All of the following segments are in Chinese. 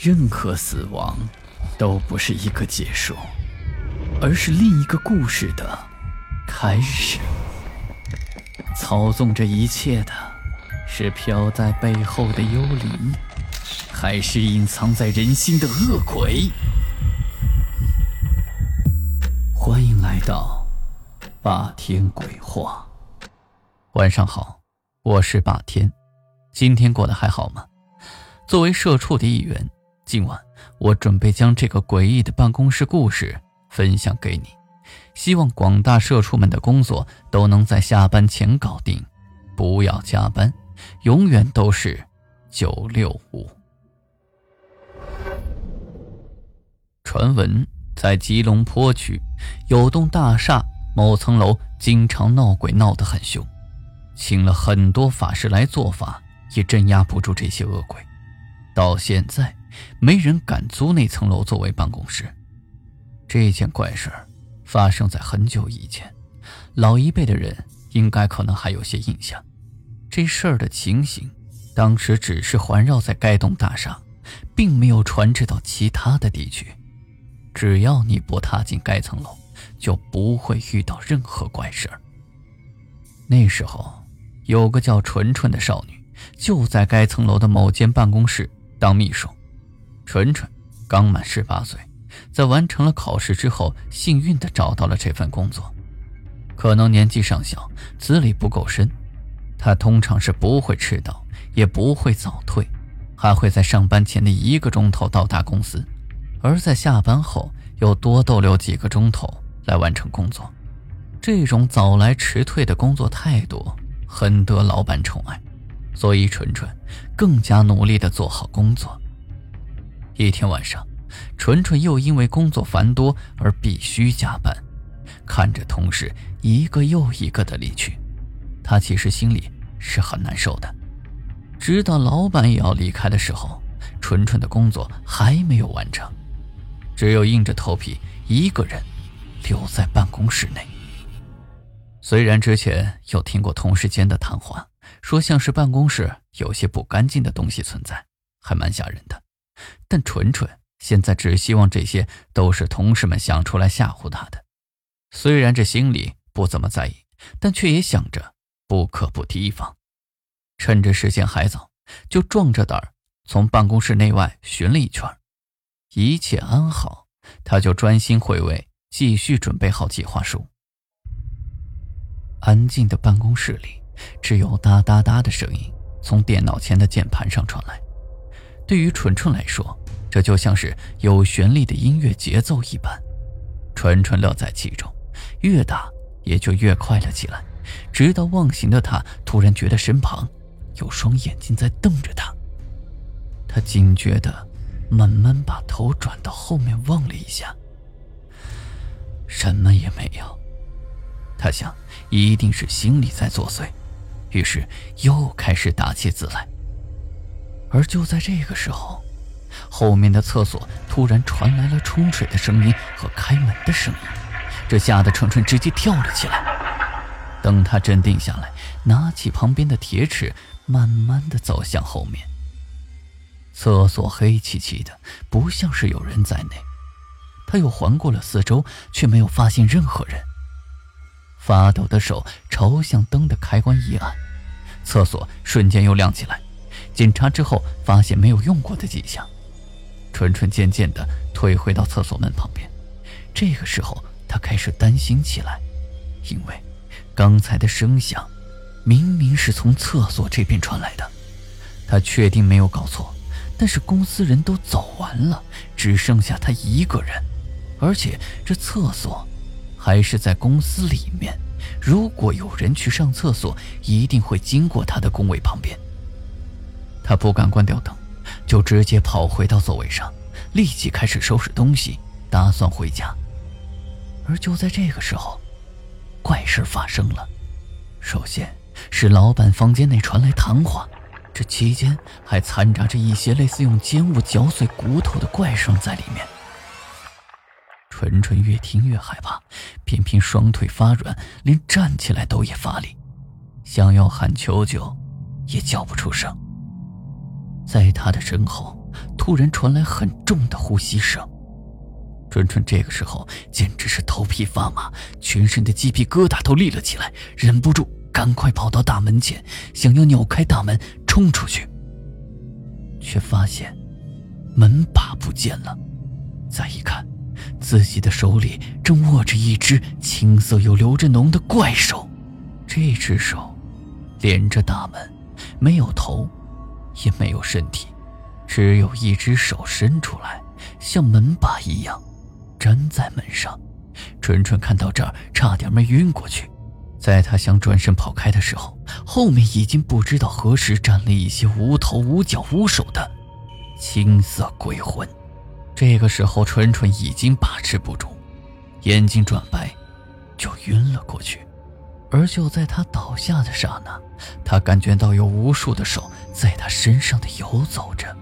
任何死亡都不是一个结束，而是另一个故事的开始。操纵这一切的是飘在背后的幽灵，还是隐藏在人心的恶鬼？欢迎来到霸天鬼话。晚上好，我是霸天，今天过得还好吗？作为社畜的一员，今晚我准备将这个诡异的办公室故事分享给你。希望广大社畜们的工作都能在下班前搞定，不要加班，永远都是九六五。传闻在吉隆坡区有栋大厦某层楼经常闹鬼，闹得很凶，请了很多法师来做法，也镇压不住这些恶鬼。到现在，没人敢租那层楼作为办公室。这件怪事。发生在很久以前，老一辈的人应该可能还有些印象。这事儿的情形，当时只是环绕在该栋大厦，并没有传至到其他的地区。只要你不踏进该层楼，就不会遇到任何怪事儿。那时候，有个叫纯纯的少女，就在该层楼的某间办公室当秘书。纯纯刚满十八岁。在完成了考试之后，幸运地找到了这份工作。可能年纪尚小，资历不够深，他通常是不会迟到，也不会早退，还会在上班前的一个钟头到达公司，而在下班后又多逗留几个钟头来完成工作。这种早来迟退的工作态度很得老板宠爱，所以纯纯更加努力地做好工作。一天晚上。纯纯又因为工作繁多而必须加班，看着同事一个又一个的离去，他其实心里是很难受的。直到老板也要离开的时候，纯纯的工作还没有完成，只有硬着头皮一个人留在办公室内。虽然之前有听过同事间的谈话，说像是办公室有些不干净的东西存在，还蛮吓人的，但纯纯。现在只希望这些都是同事们想出来吓唬他的，虽然这心里不怎么在意，但却也想着不可不提防。趁着时间还早，就壮着胆儿从办公室内外寻了一圈，一切安好，他就专心回味，继续准备好计划书。安静的办公室里，只有哒哒哒的声音从电脑前的键盘上传来。对于纯纯来说，这就像是有旋律的音乐节奏一般，纯纯乐在其中，越打也就越快了起来。直到忘形的他突然觉得身旁有双眼睛在瞪着他，他警觉的慢慢把头转到后面望了一下，什么也没有。他想，一定是心里在作祟，于是又开始打起字来。而就在这个时候。后面的厕所突然传来了冲水的声音和开门的声音，这吓得纯纯直接跳了起来。等他镇定下来，拿起旁边的铁尺，慢慢的走向后面。厕所黑漆漆的，不像是有人在内。他又环顾了四周，却没有发现任何人。发抖的手朝向灯的开关一按，厕所瞬间又亮起来。检查之后，发现没有用过的迹象。纯纯渐渐地退回到厕所门旁边，这个时候他开始担心起来，因为刚才的声响明明是从厕所这边传来的。他确定没有搞错，但是公司人都走完了，只剩下他一个人，而且这厕所还是在公司里面。如果有人去上厕所，一定会经过他的工位旁边。他不敢关掉灯。就直接跑回到座位上，立即开始收拾东西，打算回家。而就在这个时候，怪事发生了。首先是老板房间内传来谈话，这期间还掺杂着一些类似用尖物嚼碎骨头的怪声在里面。纯纯越听越害怕，偏偏双腿发软，连站起来都也乏力，想要喊求救，也叫不出声。在他的身后，突然传来很重的呼吸声。春春这个时候简直是头皮发麻，全身的鸡皮疙瘩都立了起来，忍不住赶快跑到大门前，想要扭开大门冲出去，却发现门把不见了。再一看，自己的手里正握着一只青色又流着脓的怪手，这只手连着大门，没有头，也没有身体，只有一只手伸出来，像门把一样。粘在门上，纯纯看到这儿，差点没晕过去。在他想转身跑开的时候，后面已经不知道何时站了一些无头无脚无手的青色鬼魂。这个时候，纯纯已经把持不住，眼睛转白，就晕了过去。而就在他倒下的刹那，他感觉到有无数的手在他身上的游走着，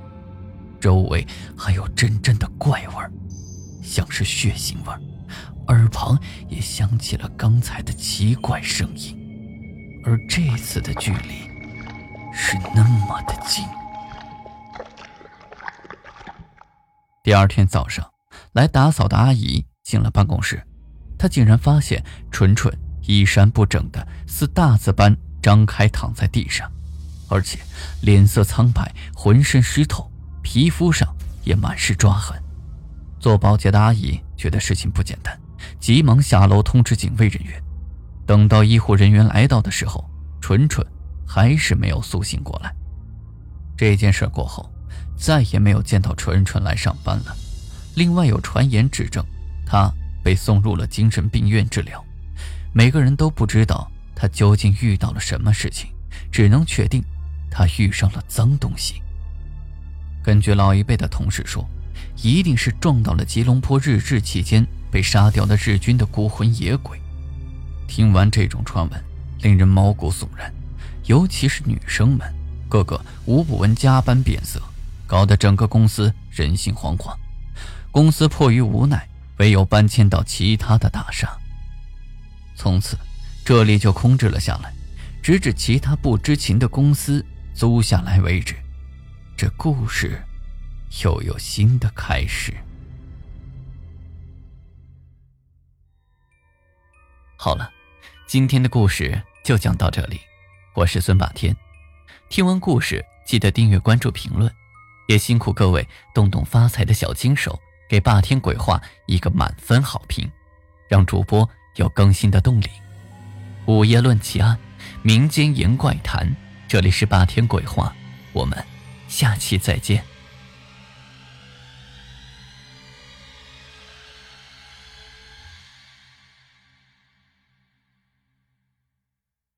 周围还有阵阵的怪味儿。像是血腥味耳旁也响起了刚才的奇怪声音，而这次的距离是那么的近。第二天早上，来打扫的阿姨进了办公室，她竟然发现纯纯衣衫不整的，似大字般张开躺在地上，而且脸色苍白，浑身湿透，皮肤上也满是抓痕。做保洁的阿姨觉得事情不简单，急忙下楼通知警卫人员。等到医护人员来到的时候，纯纯还是没有苏醒过来。这件事过后，再也没有见到纯纯来上班了。另外有传言指证，她被送入了精神病院治疗。每个人都不知道她究竟遇到了什么事情，只能确定他遇上了脏东西。根据老一辈的同事说。一定是撞到了吉隆坡日治期间被杀掉的日军的孤魂野鬼。听完这种传闻，令人毛骨悚然，尤其是女生们，个个无不闻加班变色，搞得整个公司人心惶惶。公司迫于无奈，唯有搬迁到其他的大厦。从此，这里就空置了下来，直至其他不知情的公司租下来为止。这故事。又有新的开始。好了，今天的故事就讲到这里。我是孙霸天，听完故事记得订阅、关注、评论，也辛苦各位动动发财的小金手，给霸天鬼话一个满分好评，让主播有更新的动力。午夜论奇案，民间言怪谈，这里是霸天鬼话，我们下期再见。